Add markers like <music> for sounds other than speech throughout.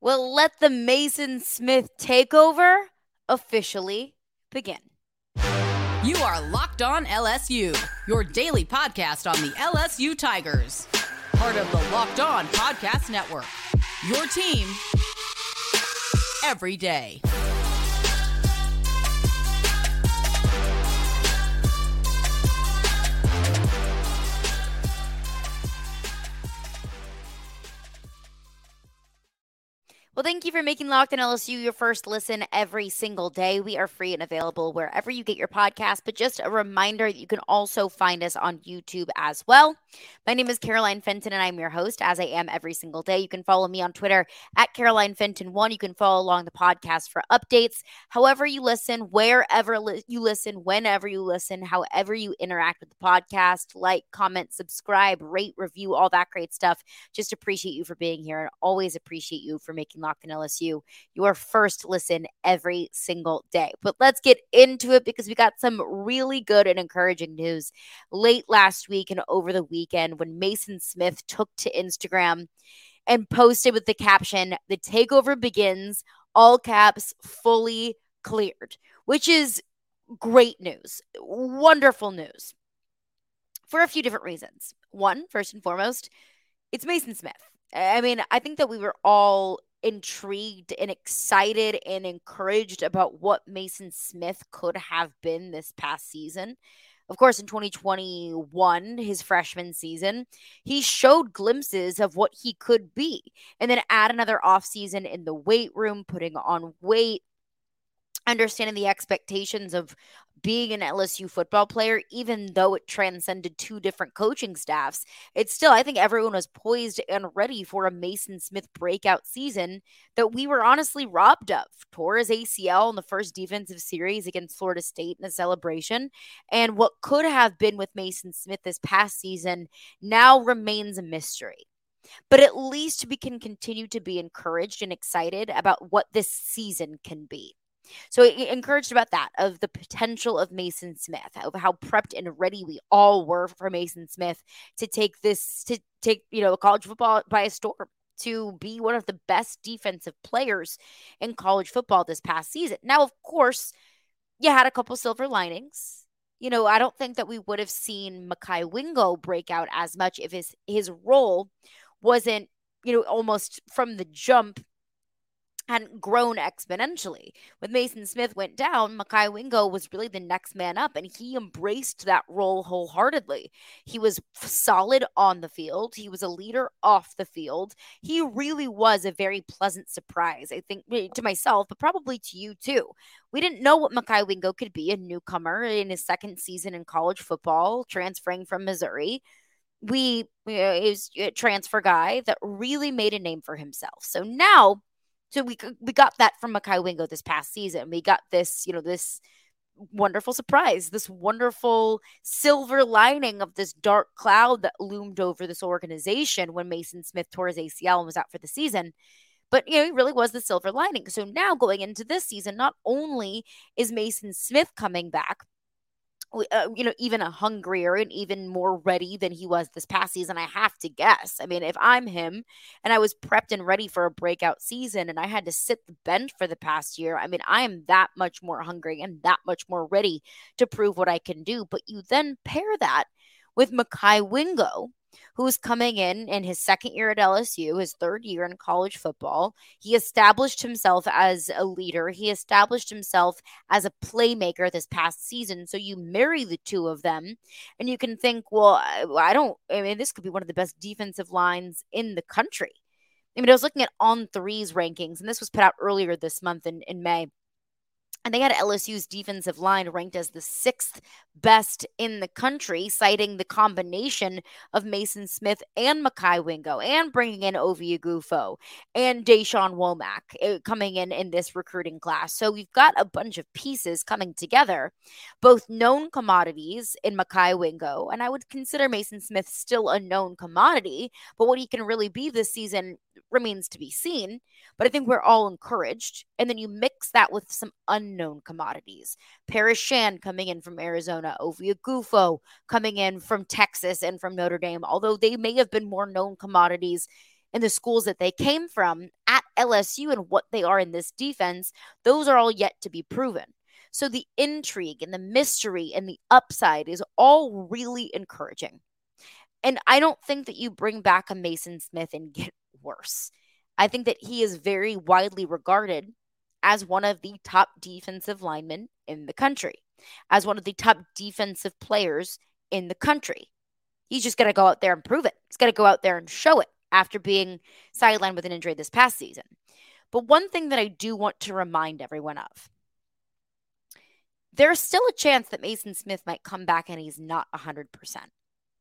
will let the Maason Smith takeover officially begin. You are Locked On LSU, your daily podcast on the LSU Tigers. Part of the Locked On Podcast Network. Your team every day. Well, thank you for making Locked on LSU your first listen every single day. We are free and available wherever you get your podcast. But just a reminder you can also find us on YouTube as well. My name is Caroline Fenton, and I'm your host, as I am every single day. You can follow me on Twitter at Caroline Fenton1. You can follow along the podcast for updates. However, you listen, wherever li- you listen, whenever you listen, however you interact with the podcast, like, comment, subscribe, rate, review, all that great stuff. Just appreciate you for being here and always appreciate you for making Locked on LSU your first listen every single day. But let's get into it because we got some really good and encouraging news late last week and over the weekend when Maason Smith took to Instagram and posted with the caption, The takeover begins, all caps, fully cleared, which is great news, wonderful news for a few different reasons. One, first and foremost, it's Maason Smith. I mean, I think that we were all intrigued and excited and encouraged about what Maason Smith could have been this past season. Of course, in 2021, his freshman season, he showed glimpses of what he could be. And then add another offseason in the weight room, putting on weight, understanding the expectations of being an LSU football player, even though it transcended two different coaching staffs, it's still, I think everyone was poised and ready for a Maason Smith breakout season that we were honestly robbed of. Tore his ACL in the first defensive series against Florida State in a celebration. And what could have been with Maason Smith this past season now remains a mystery. But at least we can continue to be encouraged and excited about what this season can be. So encouraged about that, of the potential of Maason Smith, of how prepped and ready we all were for Maason Smith to take this, to take, you know, college football by a storm to be one of the best defensive players in college football this past season. Now, of course, you had a couple silver linings. You know, I don't think that we would have seen Mekhi Wingo break out as much if his his role wasn't, you know, almost from the jump hadn't grown exponentially. When Maason Smith went down, Mekhi Wingo was really the next man up, and he embraced that role wholeheartedly. He was solid on the field, he was a leader off the field. He really was a very pleasant surprise, I think, eh, to myself, but probably to you too. We didn't know what Mekhi Wingo could be, a newcomer in his second season in college football, transferring from Missouri we know, is a transfer guy that really made a name for himself. So now so we we got that from Mekhi Wingo this past season. We got this, you know, this wonderful surprise, this wonderful silver lining of this dark cloud that loomed over this organization when Maason Smith tore his ACL and was out for the season. But you know, he really was the silver lining. So now going into this season, not only is Maason Smith coming back, uh, you know, even a hungrier and even more ready than he was this past season. I have to guess. I mean, if I'm him and I was prepped and ready for a breakout season and I had to sit the bench for the past year, I mean, I am that much more hungry and that much more ready to prove what I can do. But you then pair that with Mekhi Wingo, who's coming in in his second year at LSU, his third year in college football. He established himself as a leader, he established himself as a playmaker this past season. So you marry the two of them, and you can think, well, I don't, I mean, this could be one of the best defensive lines in the country. I mean, I was looking at On3's rankings, and this was put out earlier this month in, in May. And they had LSU's defensive line ranked as the sixth best in the country, citing the combination of Maason Smith and Mekhi Wingo and bringing in Ovie Oghoufo and Dashawn Womack eh, coming in in this recruiting class. So we've got a bunch of pieces coming together, both known commodities in Mekhi Wingo, and I would consider Maason Smith still a known commodity, but what he can really be this season remains to be seen. But I think we're all encouraged. And then you mix that with some unknown commodities. Paris Shand coming in from Arizona, Ovie Oghoufo coming in from Texas and from Notre Dame, although they may have been more known commodities in the schools that they came from at LSU and what they are in this defense, those are all yet to be proven. So the intrigue and the mystery and the upside is all really encouraging. And I don't think that you bring back a Maason Smith and get worse. I think that he is very widely regarded as one of the top defensive linemen in the country, as one of the top defensive players in the country. He's just going to go out there and prove it. He's going to go out there and show it after being sidelined with an injury this past season. But one thing that I do want to remind everyone of there's still a chance that Maason Smith might come back and he's not 100%.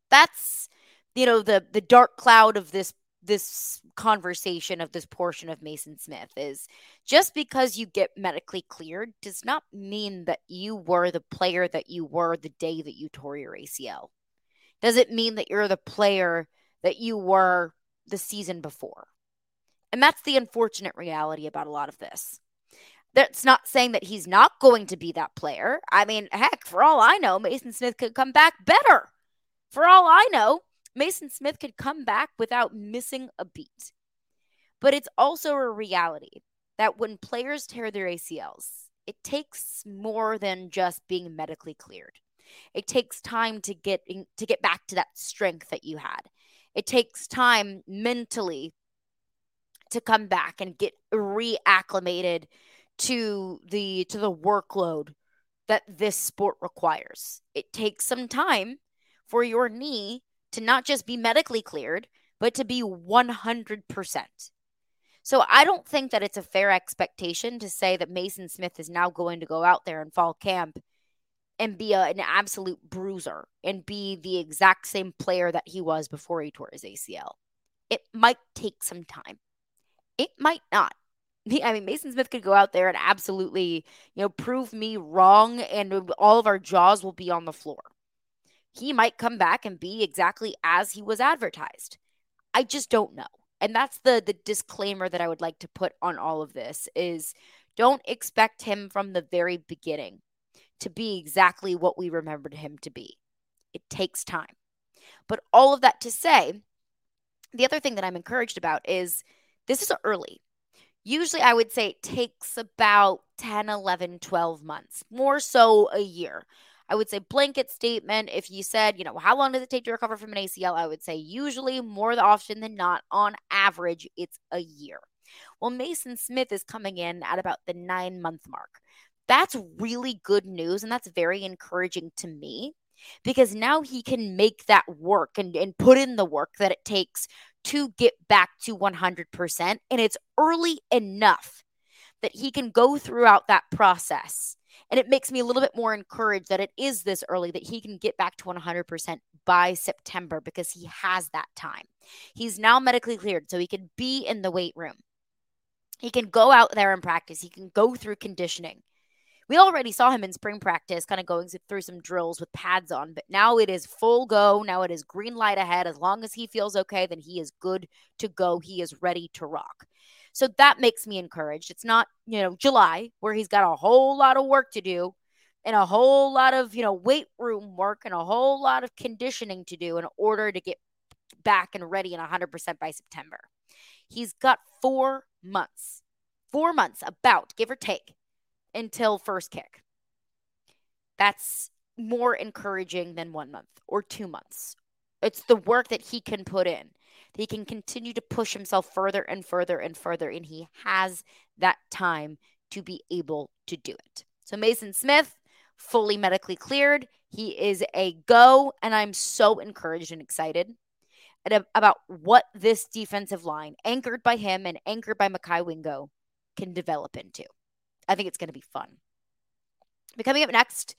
That's you know the the dark cloud of this this conversation of this portion of Maason Smith is just because you get medically cleared does not mean that you were the player that you were the day that you tore your ACL. Does it mean that you're the player that you were the season before? And that's the unfortunate reality about a lot of this. That's not saying that he's not going to be that player. I mean, heck, for all I know, Maason Smith could come back better. For all I know, Maason Smith could come back without missing a beat. But it's also a reality that when players tear their ACLs, it takes more than just being medically cleared. It takes time to get in, to get back to that strength that you had. It takes time mentally to come back and get reacclimated to the to the workload that this sport requires. It takes some time for your knee to not just be medically cleared, but to be 100%. So I don't think that it's a fair expectation to say that Maason Smith is now going to go out there in fall camp and be a, an absolute bruiser and be the exact same player that he was before he tore his ACL. It might take some time. It might not. <laughs> I mean, Maason Smith could go out there and absolutely, you know, prove me wrong, and all of our jaws will be on the floor he might come back and be exactly as he was advertised. I just don't know. And that's the the disclaimer that I would like to put on all of this is don't expect him from the very beginning to be exactly what we remembered him to be. It takes time. But all of that to say, the other thing that I'm encouraged about is this is early. Usually I would say it takes about 10, 11, 12 months, more so a year I would say blanket statement. If you said, you know, how long does it take to recover from an ACL? I would say usually more often than not, on average, it's a year. Well, Maason Smith is coming in at about the nine month mark. That's really good news. And that's very encouraging to me because now he can make that work and, and put in the work that it takes to get back to 100%. And it's early enough that he can go throughout that process and it makes me a little bit more encouraged that it is this early that he can get back to 100% by September because he has that time. He's now medically cleared, so he can be in the weight room. He can go out there and practice. He can go through conditioning. We already saw him in spring practice, kind of going through some drills with pads on, but now it is full go. Now it is green light ahead. As long as he feels okay, then he is good to go. He is ready to rock. So that makes me encouraged. It's not, you know, July where he's got a whole lot of work to do and a whole lot of, you know, weight room work and a whole lot of conditioning to do in order to get back and ready and 100% by September. He's got four months, four months about, give or take, until first kick. That's more encouraging than one month or two months. It's the work that he can put in he can continue to push himself further and further and further, and he has that time to be able to do it. So, Maason Smith, fully medically cleared. He is a go, and I'm so encouraged and excited about what this defensive line, anchored by him and anchored by Mekhi Wingo, can develop into. I think it's going to be fun. But coming up next,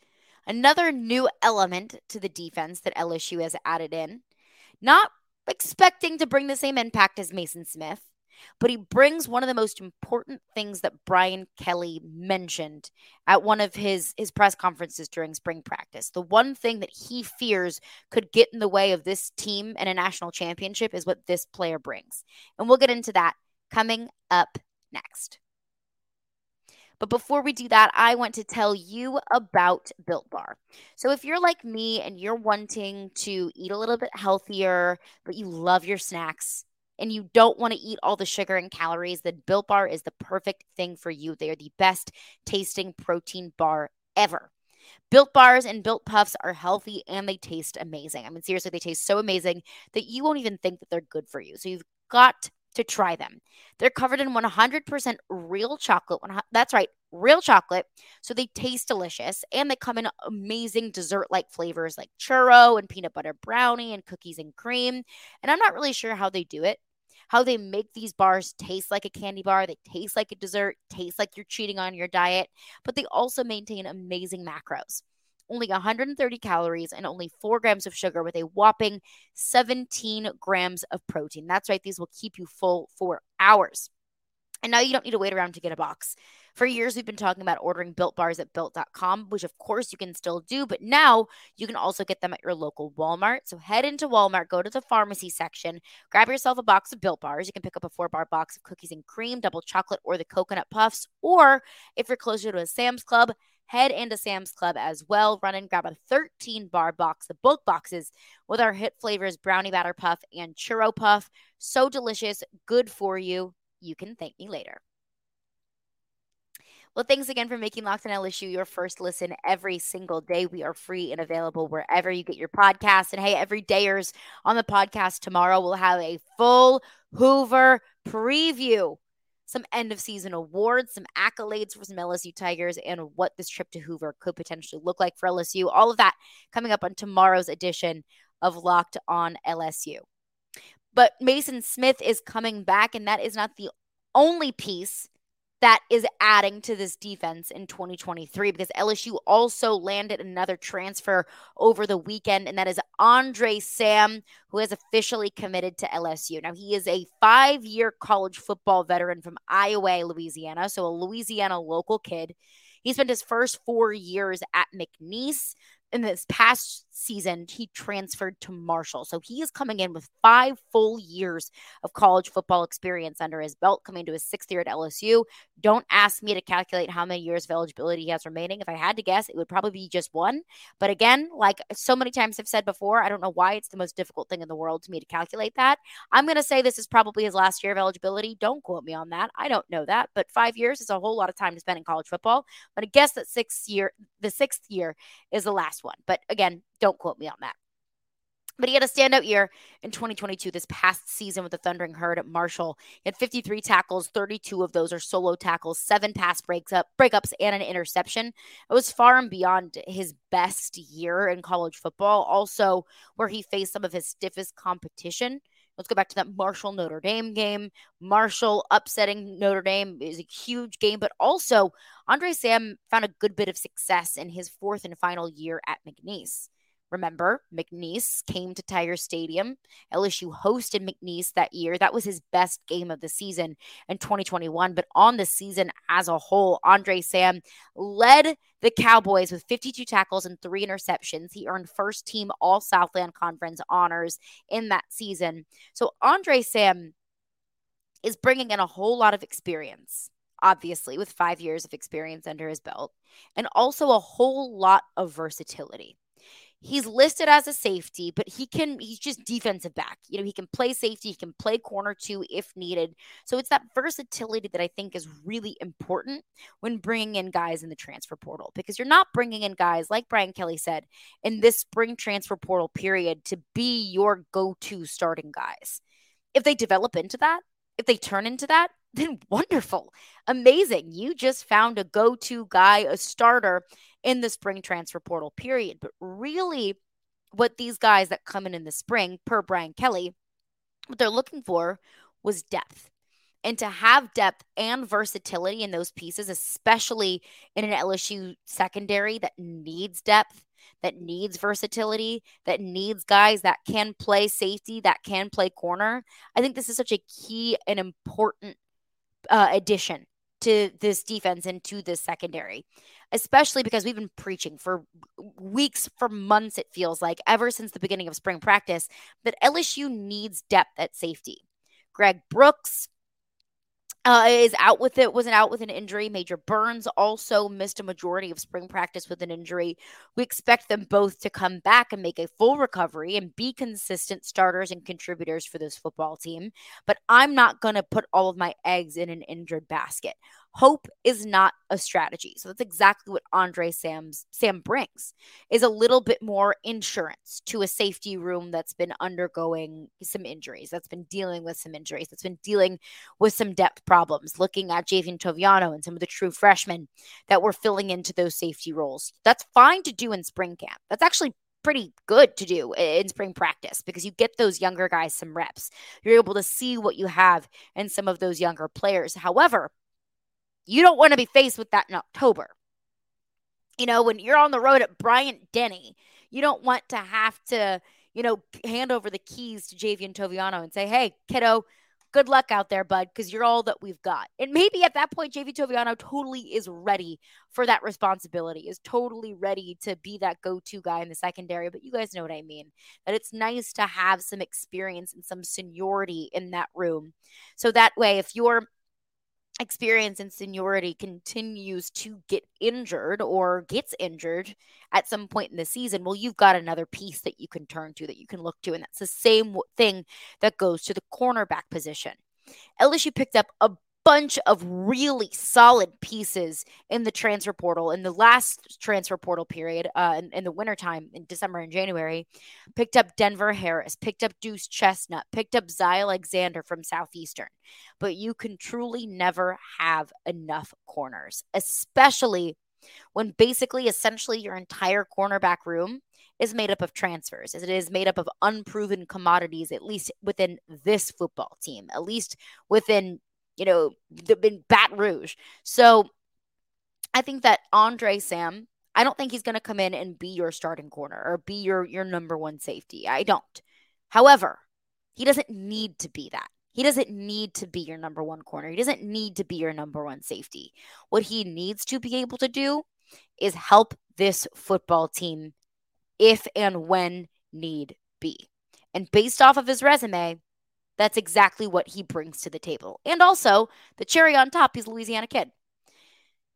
another new element to the defense that LSU has added in. Not expecting to bring the same impact as Maason Smith, but he brings one of the most important things that Brian Kelly mentioned at one of his his press conferences during spring practice. The one thing that he fears could get in the way of this team and a national championship is what this player brings. And we'll get into that coming up next. But before we do that, I want to tell you about Built Bar. So if you're like me and you're wanting to eat a little bit healthier, but you love your snacks, and you don't want to eat all the sugar and calories, then Built Bar is the perfect thing for you. They are the best tasting protein bar ever. Built bars and built puffs are healthy and they taste amazing. I mean, seriously, they taste so amazing that you won't even think that they're good for you. So you've got to try them. They're covered in 100% real chocolate. That's right, real chocolate. So they taste delicious and they come in amazing dessert like flavors like churro and peanut butter brownie and cookies and cream. And I'm not really sure how they do it. How they make these bars taste like a candy bar, they taste like a dessert, taste like you're cheating on your diet, but they also maintain amazing macros only 130 calories and only 4 grams of sugar with a whopping 17 grams of protein. That's right, these will keep you full for hours. And now you don't need to wait around to get a box. For years, we've been talking about ordering built bars at built.com, which of course you can still do, but now you can also get them at your local Walmart. So head into Walmart, go to the pharmacy section, grab yourself a box of built bars. You can pick up a four bar box of cookies and cream, double chocolate, or the coconut puffs. Or if you're closer to a Sam's Club, head into Sam's Club as well. Run and grab a 13 bar box of bulk boxes with our hit flavors brownie batter puff and churro puff. So delicious, good for you. You can thank me later. Well, thanks again for making Locked on LSU your first listen every single day. We are free and available wherever you get your podcast. And hey, every dayers on the podcast tomorrow, we'll have a full Hoover preview some end of season awards, some accolades for some LSU Tigers, and what this trip to Hoover could potentially look like for LSU. All of that coming up on tomorrow's edition of Locked on LSU. But Maason Smith is coming back, and that is not the only piece that is adding to this defense in 2023 because LSU also landed another transfer over the weekend, and that is Andre Sam, who has officially committed to LSU. Now, he is a five year college football veteran from Iowa, Louisiana, so a Louisiana local kid. He spent his first four years at McNeese in this past season, he transferred to Marshall. So he is coming in with five full years of college football experience under his belt, coming to his sixth year at LSU. Don't ask me to calculate how many years of eligibility he has remaining. If I had to guess, it would probably be just one. But again, like so many times I've said before, I don't know why it's the most difficult thing in the world to me to calculate that. I'm going to say this is probably his last year of eligibility. Don't quote me on that. I don't know that. But five years is a whole lot of time to spend in college football. But I guess that sixth year, the sixth year is the last one. But again, don't quote me on that. But he had a standout year in 2022, this past season with the Thundering Herd at Marshall. He had 53 tackles, 32 of those are solo tackles, seven pass breaks up, breakups, and an interception. It was far and beyond his best year in college football, also where he faced some of his stiffest competition. Let's go back to that Marshall Notre Dame game. Marshall upsetting Notre Dame is a huge game, but also Andre Sam found a good bit of success in his fourth and final year at McNeese. Remember, McNeese came to Tiger Stadium. LSU hosted McNeese that year. That was his best game of the season in 2021. But on the season as a whole, Andre Sam led the Cowboys with 52 tackles and three interceptions. He earned first team All Southland Conference honors in that season. So Andre Sam is bringing in a whole lot of experience obviously, with five years of experience under his belt, and also a whole lot of versatility he's listed as a safety, but he can, he's just defensive back. You know, he can play safety, he can play corner too if needed. So it's that versatility that I think is really important when bringing in guys in the transfer portal because you're not bringing in guys, like Brian Kelly said, in this spring transfer portal period to be your go to starting guys. If they develop into that, if they turn into that, <laughs> then wonderful, amazing. You just found a go to guy, a starter in the spring transfer portal period. But really, what these guys that come in in the spring, per Brian Kelly, what they're looking for was depth. And to have depth and versatility in those pieces, especially in an LSU secondary that needs depth, that needs versatility, that needs guys that can play safety, that can play corner. I think this is such a key and important uh, addition to this defense and to this secondary, especially because we've been preaching for weeks, for months, it feels like, ever since the beginning of spring practice, that LSU needs depth at safety. Greg Brooks, uh, is out with it, wasn't out with an injury. Major Burns also missed a majority of spring practice with an injury. We expect them both to come back and make a full recovery and be consistent starters and contributors for this football team. But I'm not going to put all of my eggs in an injured basket hope is not a strategy. So that's exactly what Andre Sam's Sam brings is a little bit more insurance to a safety room that's been undergoing some injuries, that's been dealing with some injuries, that's been dealing with some depth problems, looking at Javien Toviano and some of the true freshmen that were filling into those safety roles. That's fine to do in spring camp. That's actually pretty good to do in spring practice because you get those younger guys some reps. You're able to see what you have in some of those younger players. However, you don't want to be faced with that in October. You know, when you're on the road at Bryant Denny, you don't want to have to, you know, hand over the keys to Javien Toviano and say, hey, kiddo, good luck out there, bud, because you're all that we've got. And maybe at that point, Javien Toviano totally is ready for that responsibility, is totally ready to be that go to guy in the secondary. But you guys know what I mean. That it's nice to have some experience and some seniority in that room. So that way, if you're experience and seniority continues to get injured or gets injured at some point in the season, well, you've got another piece that you can turn to, that you can look to. And that's the same thing that goes to the cornerback position. LSU picked up a bunch of really solid pieces in the transfer portal in the last transfer portal period uh, in, in the wintertime in December and January. Picked up Denver Harris, picked up Deuce Chestnut, picked up Zy Alexander from Southeastern. But you can truly never have enough corners, especially when basically, essentially, your entire cornerback room is made up of transfers, as it is made up of unproven commodities, at least within this football team, at least within you know, in Baton Rouge. So I think that Andre Sam, I don't think he's going to come in and be your starting corner or be your your number one safety. I don't. However, he doesn't need to be that. He doesn't need to be your number one corner. He doesn't need to be your number one safety. What he needs to be able to do is help this football team if and when need be. And based off of his resume, that's exactly what he brings to the table. And also, the cherry on top, he's Louisiana kid.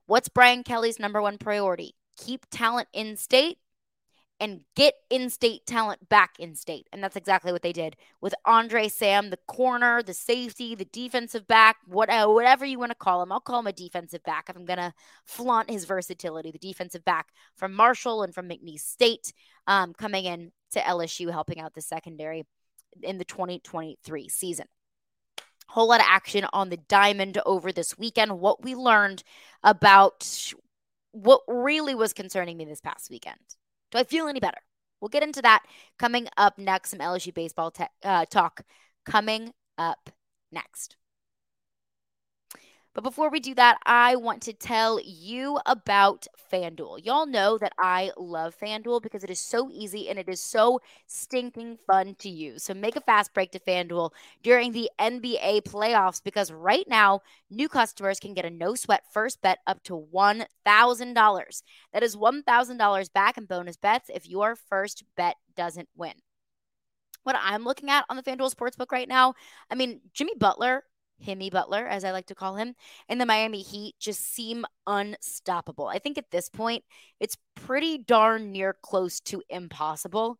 What's Brian Kelly's number one priority? Keep talent in state and get in state talent back in state. And that's exactly what they did with Andre Sam, the corner, the safety, the defensive back, whatever you want to call him. I'll call him a defensive back if I'm going to flaunt his versatility. The defensive back from Marshall and from McNeese State um, coming in to LSU, helping out the secondary in the 2023 season. Whole lot of action on the diamond over this weekend. What we learned about what really was concerning me this past weekend. Do I feel any better? We'll get into that coming up next. Some LSU baseball te- uh, talk coming up next. But before we do that, I want to tell you about FanDuel. Y'all know that I love FanDuel because it is so easy and it is so stinking fun to use. So make a fast break to FanDuel during the NBA playoffs because right now, new customers can get a no sweat first bet up to $1,000. That is $1,000 back in bonus bets if your first bet doesn't win. What I'm looking at on the FanDuel Sportsbook right now, I mean, Jimmy Butler Himmy Butler, as I like to call him, and the Miami Heat just seem unstoppable. I think at this point, it's pretty darn near close to impossible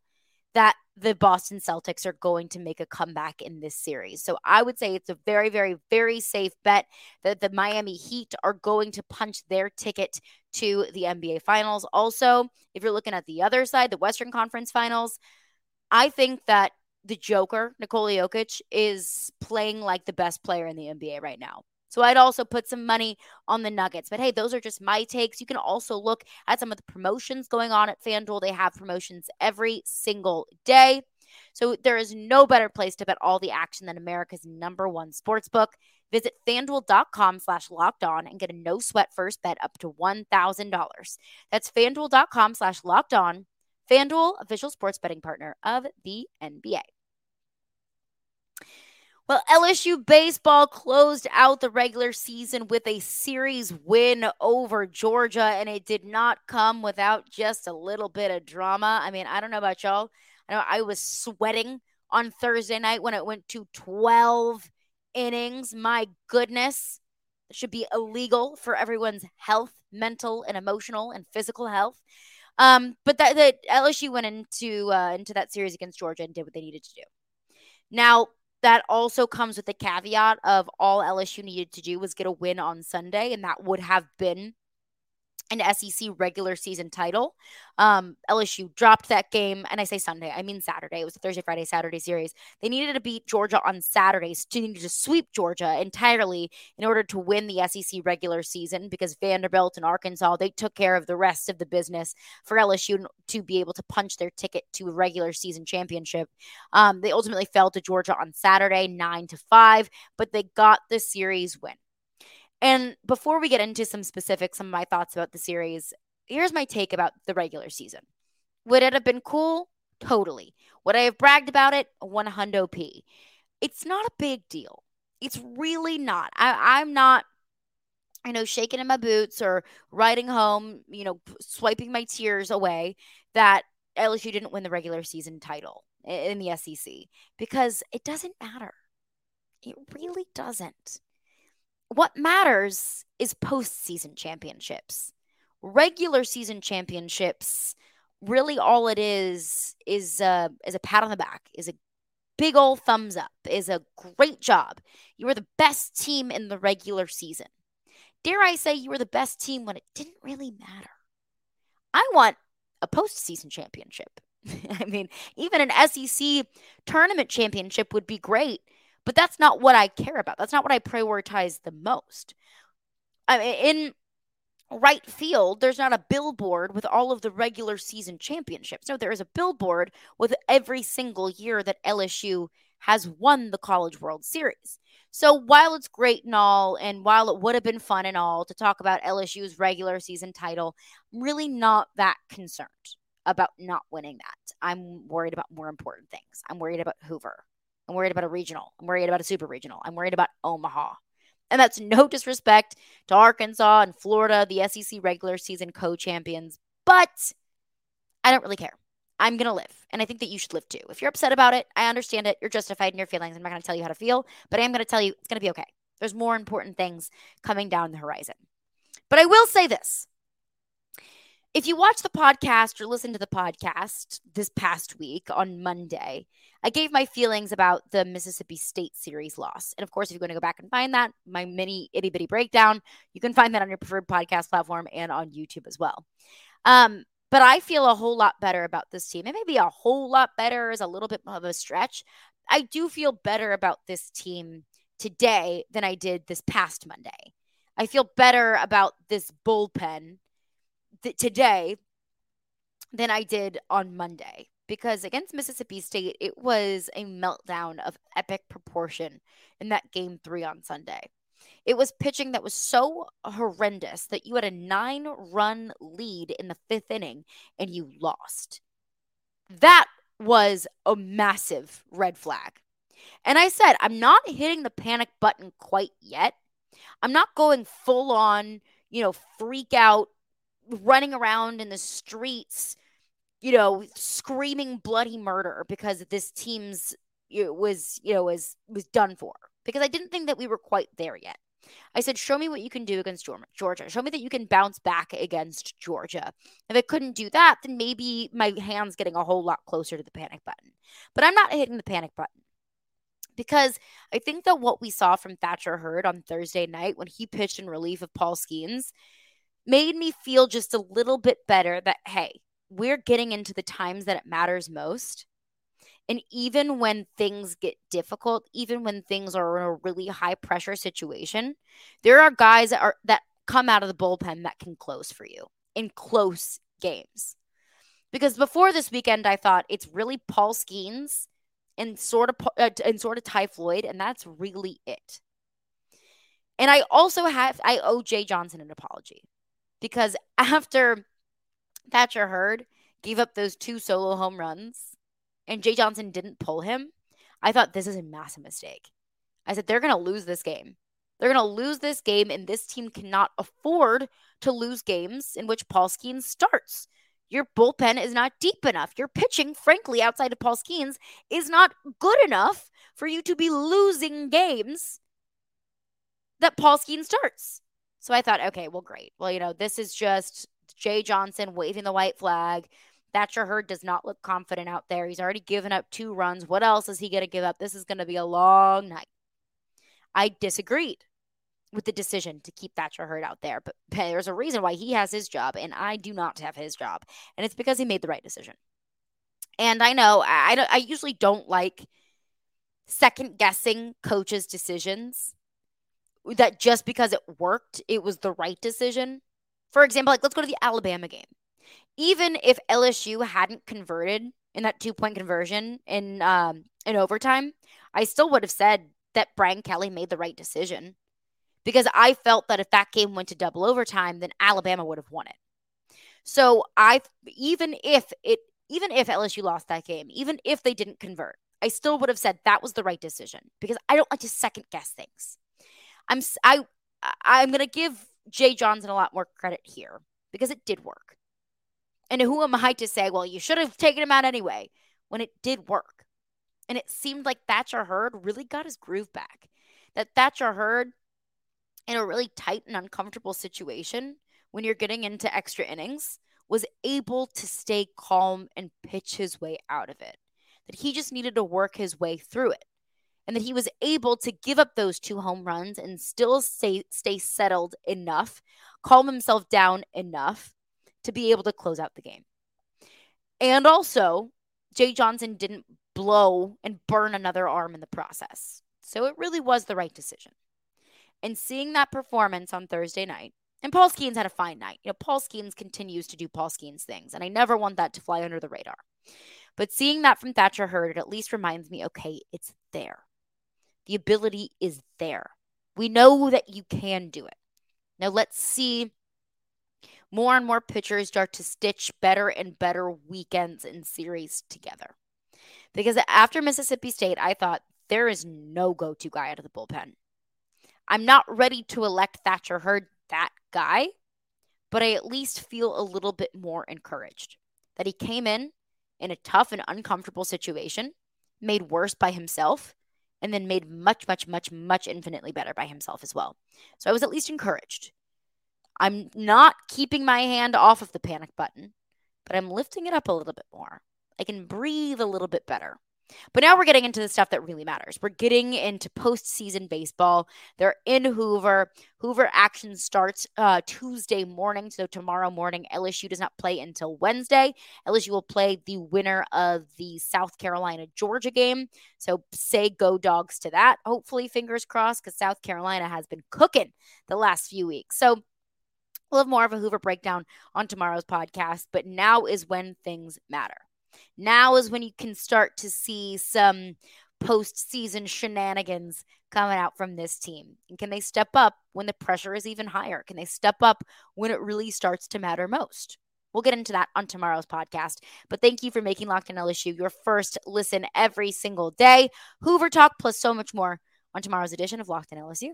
that the Boston Celtics are going to make a comeback in this series. So I would say it's a very, very, very safe bet that the Miami Heat are going to punch their ticket to the NBA Finals. Also, if you're looking at the other side, the Western Conference Finals, I think that the Joker, Nikola Jokic, is playing like the best player in the NBA right now. So I'd also put some money on the Nuggets. But hey, those are just my takes. You can also look at some of the promotions going on at FanDuel. They have promotions every single day. So there is no better place to bet all the action than America's number one sports book. Visit fanduel.com slash locked on and get a no sweat first bet up to $1,000. That's fanduel.com slash locked on. FanDuel, official sports betting partner of the NBA. LSU baseball closed out the regular season with a series win over Georgia, and it did not come without just a little bit of drama. I mean, I don't know about y'all. I know I was sweating on Thursday night when it went to 12 innings. My goodness. It should be illegal for everyone's health, mental and emotional and physical health. Um, but that, that LSU went into uh, into that series against Georgia and did what they needed to do. Now that also comes with the caveat of all LSU needed to do was get a win on Sunday, and that would have been an SEC regular season title. Um, LSU dropped that game, and I say Sunday, I mean Saturday. It was a Thursday, Friday, Saturday series. They needed to beat Georgia on Saturdays to need to sweep Georgia entirely in order to win the SEC regular season because Vanderbilt and Arkansas they took care of the rest of the business for LSU to be able to punch their ticket to a regular season championship. Um, they ultimately fell to Georgia on Saturday, nine to five, but they got the series win. And before we get into some specifics, some of my thoughts about the series, here's my take about the regular season. Would it have been cool? Totally. Would I have bragged about it? 100 P. It's not a big deal. It's really not. I, I'm not, you know, shaking in my boots or riding home, you know, swiping my tears away that LSU didn't win the regular season title in the SEC because it doesn't matter. It really doesn't what matters is postseason championships. Regular season championships, really all it is is a, is a pat on the back, is a big old thumbs up, is a great job. You were the best team in the regular season. Dare I say you were the best team when it didn't really matter? I want a postseason championship. <laughs> I mean, even an SEC tournament championship would be great but that's not what I care about. That's not what I prioritize the most. I mean, in right field, there's not a billboard with all of the regular season championships. No, there is a billboard with every single year that LSU has won the College World Series. So while it's great and all, and while it would have been fun and all to talk about LSU's regular season title, I'm really not that concerned about not winning that. I'm worried about more important things. I'm worried about Hoover. I'm worried about a regional. I'm worried about a super regional. I'm worried about Omaha. And that's no disrespect to Arkansas and Florida, the SEC regular season co champions, but I don't really care. I'm going to live. And I think that you should live too. If you're upset about it, I understand it. You're justified in your feelings. I'm not going to tell you how to feel, but I am going to tell you it's going to be okay. There's more important things coming down the horizon. But I will say this if you watch the podcast or listen to the podcast this past week on Monday, I gave my feelings about the Mississippi State series loss. And of course, if you're going to go back and find that, my mini itty bitty breakdown, you can find that on your preferred podcast platform and on YouTube as well. Um, but I feel a whole lot better about this team. It may be a whole lot better is a little bit of a stretch. I do feel better about this team today than I did this past Monday. I feel better about this bullpen th- today than I did on Monday because against Mississippi State, it was a meltdown of epic proportion in that game three on Sunday. It was pitching that was so horrendous that you had a nine run lead in the fifth inning and you lost. That was a massive red flag. And I said, I'm not hitting the panic button quite yet. I'm not going full on, you know, freak out running around in the streets, you know, screaming bloody murder because this team's it was, you know, was was done for. Because I didn't think that we were quite there yet. I said, show me what you can do against Georgia. Show me that you can bounce back against Georgia. If I couldn't do that, then maybe my hand's getting a whole lot closer to the panic button. But I'm not hitting the panic button because I think that what we saw from Thatcher Hurd on Thursday night when he pitched in relief of Paul Skenes made me feel just a little bit better that, hey, we're getting into the times that it matters most. And even when things get difficult, even when things are in a really high pressure situation, there are guys that are that come out of the bullpen that can close for you in close games. Because before this weekend, I thought it's really Paul Skenes and sort of uh, and sort of Ty Floyd, and that's really it. And I also have I owe Jay Johnson an apology because <laughs> after Thatcher Hurd gave up those two solo home runs and Jay Johnson didn't pull him, I thought this is a massive mistake. I said, they're going to lose this game. They're going to lose this game, and this team cannot afford to lose games in which Paul Skenes starts. Your bullpen is not deep enough. Your pitching, frankly, outside of Paul Skenes, is not good enough for you to be losing games that Paul Skenes starts. So I thought, okay, well, great. Well, you know, this is just Jay Johnson waving the white flag. Thatcher Hurd does not look confident out there. He's already given up two runs. What else is he going to give up? This is going to be a long night. I disagreed with the decision to keep Thatcher Hurd out there, but there's a reason why he has his job and I do not have his job. And it's because he made the right decision. And I know I, I usually don't like second guessing coaches' decisions that just because it worked, it was the right decision. For example, like let's go to the Alabama game. Even if LSU hadn't converted in that two point conversion in um, in overtime, I still would have said that Brian Kelly made the right decision because I felt that if that game went to double overtime, then Alabama would have won it. So I even if it even if LSU lost that game, even if they didn't convert, I still would have said that was the right decision because I don't like to second guess things. I'm I I'm to give Jay Johnson a lot more credit here because it did work. And who am I to say, well, you should have taken him out anyway when it did work? And it seemed like Thatcher Hurd really got his groove back. That Thatcher Hurd, in a really tight and uncomfortable situation, when you're getting into extra innings, was able to stay calm and pitch his way out of it. That he just needed to work his way through it and that he was able to give up those two home runs and still stay stay settled enough, calm himself down enough to be able to close out the game. And also, Jay Johnson didn't blow and burn another arm in the process. So it really was the right decision. And seeing that performance on Thursday night, and Paul Skenes had a fine night. You know, Paul Skenes continues to do Paul Skenes things, and I never want that to fly under the radar. But seeing that from Thatcher Hurd, it at least reminds me, okay, it's there. The ability is there. We know that you can do it. Now let's see more and more pitchers start to stitch better and better weekends and series together. Because after Mississippi State, I thought there is no go to guy out of the bullpen. I'm not ready to elect Thatcher Hurd that guy, but I at least feel a little bit more encouraged that he came in in a tough and uncomfortable situation, made worse by himself, and then made much, much, much, much infinitely better by himself as well. So I was at least encouraged. I'm not keeping my hand off of the panic button, but I'm lifting it up a little bit more. I can breathe a little bit better. But now we're getting into the stuff that really matters. We're getting into postseason baseball. They're in Hoover. Hoover action starts uh, Tuesday morning. So tomorrow morning, LSU does not play until Wednesday. LSU will play the winner of the South Carolina Georgia game. So say go dogs to that. Hopefully, fingers crossed, because South Carolina has been cooking the last few weeks. So we'll have more of a Hoover breakdown on tomorrow's podcast. But now is when things matter. Now is when you can start to see some postseason shenanigans coming out from this team. And can they step up when the pressure is even higher? Can they step up when it really starts to matter most? We'll get into that on tomorrow's podcast. But thank you for making Locked on LSU your first listen every single day. Hoover Talk plus so much more on tomorrow's edition of Locked on LSU.